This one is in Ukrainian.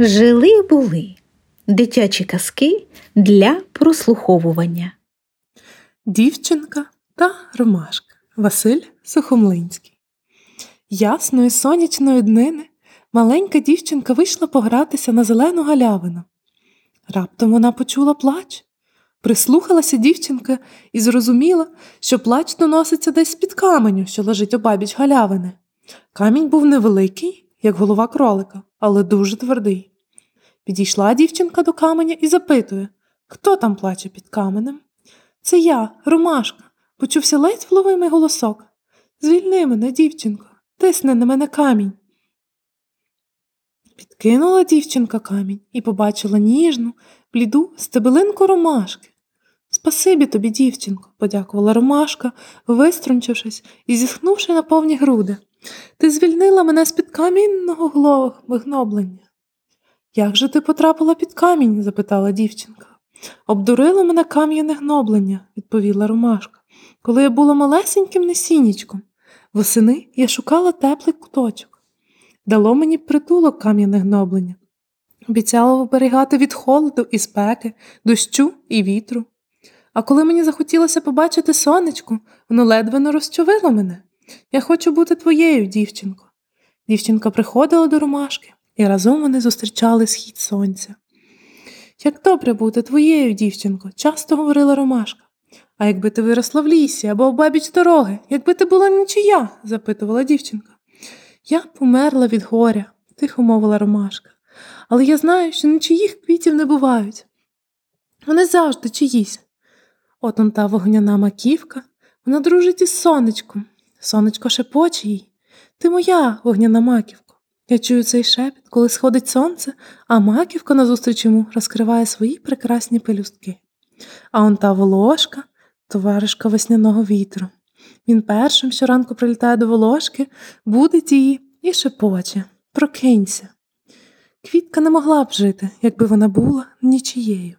Жили були дитячі казки для прослуховування. Дівчинка та ромашка Василь Сухомлинський. Ясної сонячної днини маленька дівчинка вийшла погратися на зелену галявину. Раптом вона почула плач. Прислухалася дівчинка і зрозуміла, що плач доноситься десь з-під каменю, що лежить обабіч галявини. Камінь був невеликий, як голова кролика, але дуже твердий. Підійшла дівчинка до каменя і запитує, хто там плаче під каменем? Це я, Ромашка, почувся ледь вловимий голосок. Звільни мене, дівчинко, тисни на мене камінь. Підкинула дівчинка камінь і побачила ніжну, бліду стебелинку ромашки. Спасибі тобі, дівчинко, подякувала Ромашка, виструнчившись і зітхнувши на повні груди. Ти звільнила мене з під камінного вигноблення. Як же ти потрапила під камінь? запитала дівчинка. Обдурило мене кам'яне гноблення, відповіла Ромашка, коли я була малесеньким насіннячком. Восени я шукала теплий куточок. Дало мені притулок кам'яне гноблення. Обіцяло оберігати від холоду і спеки, дощу і вітру. А коли мені захотілося побачити сонечко, воно ледве не розчовило мене. Я хочу бути твоєю, дівчинко. Дівчинка приходила до ромашки, і разом вони зустрічали схід сонця. Як добре бути твоєю, дівчинко, часто говорила Ромашка. А якби ти виросла в лісі або обабіч дороги, якби ти була нічия? запитувала дівчинка. Я померла від горя, тихо мовила Ромашка. Але я знаю, що нічиїх квітів не бувають. Вони завжди чиїсь. От он та вогняна маківка, вона дружить із сонечком. Сонечко шепоче їй. Ти моя вогняна маківка. Я чую цей шепіт, коли сходить сонце, а маківка назустріч йому розкриває свої прекрасні пелюстки. А он та волошка, товаришка весняного вітру. Він першим щоранку прилітає до волошки, будить її і шепоче Прокинься. Квітка не могла б жити, якби вона була нічією.